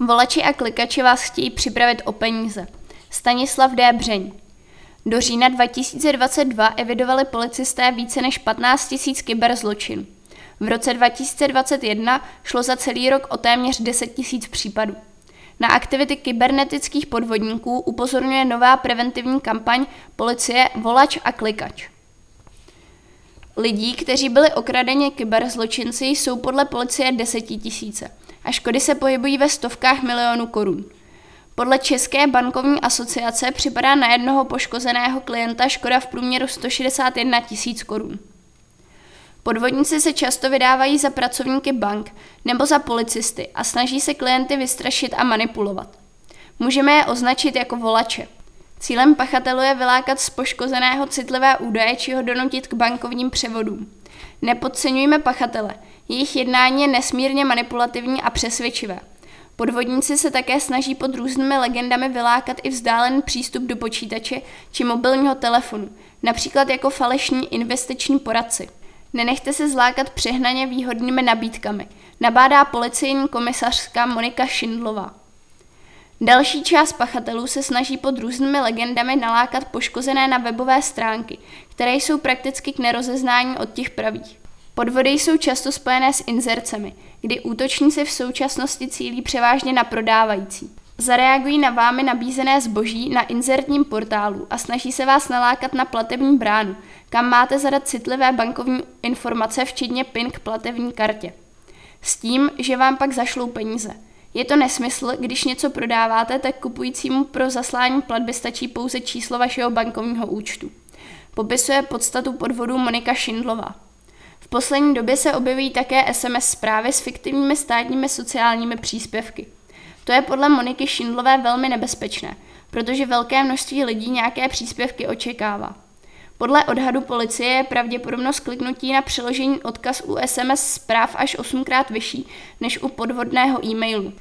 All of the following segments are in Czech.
Volači a klikači vás chtějí připravit o peníze. Stanislav D. Břeň. Do října 2022 evidovali policisté více než 15 000 kyberzločinů. V roce 2021 šlo za celý rok o téměř 10 000 případů. Na aktivity kybernetických podvodníků upozorňuje nová preventivní kampaň policie Volač a klikač. Lidí, kteří byli okradeni kyberzločinci, jsou podle policie desetitisíce a škody se pohybují ve stovkách milionů korun. Podle České bankovní asociace připadá na jednoho poškozeného klienta škoda v průměru 161 tisíc korun. Podvodníci se často vydávají za pracovníky bank nebo za policisty a snaží se klienty vystrašit a manipulovat. Můžeme je označit jako volače. Cílem pachatelů je vylákat z poškozeného citlivé údaje či ho donutit k bankovním převodům. Nepodceňujme pachatele, jejich jednání je nesmírně manipulativní a přesvědčivé. Podvodníci se také snaží pod různými legendami vylákat i vzdálený přístup do počítače či mobilního telefonu, například jako falešní investiční poradci. Nenechte se zlákat přehnaně výhodnými nabídkami, nabádá policejní komisařská Monika Šindlová. Další část pachatelů se snaží pod různými legendami nalákat poškozené na webové stránky, které jsou prakticky k nerozeznání od těch pravých. Podvody jsou často spojené s inzercemi, kdy útočníci v současnosti cílí převážně na prodávající. Zareagují na vámi nabízené zboží na inzertním portálu a snaží se vás nalákat na platební bránu, kam máte zadat citlivé bankovní informace, včetně PIN k platební kartě. S tím, že vám pak zašlou peníze. Je to nesmysl, když něco prodáváte, tak kupujícímu pro zaslání platby stačí pouze číslo vašeho bankovního účtu. Popisuje podstatu podvodu Monika Šindlová. V poslední době se objevují také SMS zprávy s fiktivními státními sociálními příspěvky. To je podle Moniky Šindlové velmi nebezpečné, protože velké množství lidí nějaké příspěvky očekává. Podle odhadu policie je pravděpodobnost kliknutí na přeložení odkaz u SMS zpráv až 8krát vyšší než u podvodného e-mailu.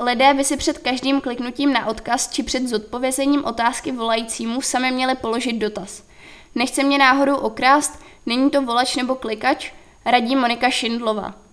Lidé by si před každým kliknutím na odkaz či před zodpovězením otázky volajícímu sami měli položit dotaz. Nechce mě náhodou okrást, není to volač nebo klikač? Radí Monika Šindlova.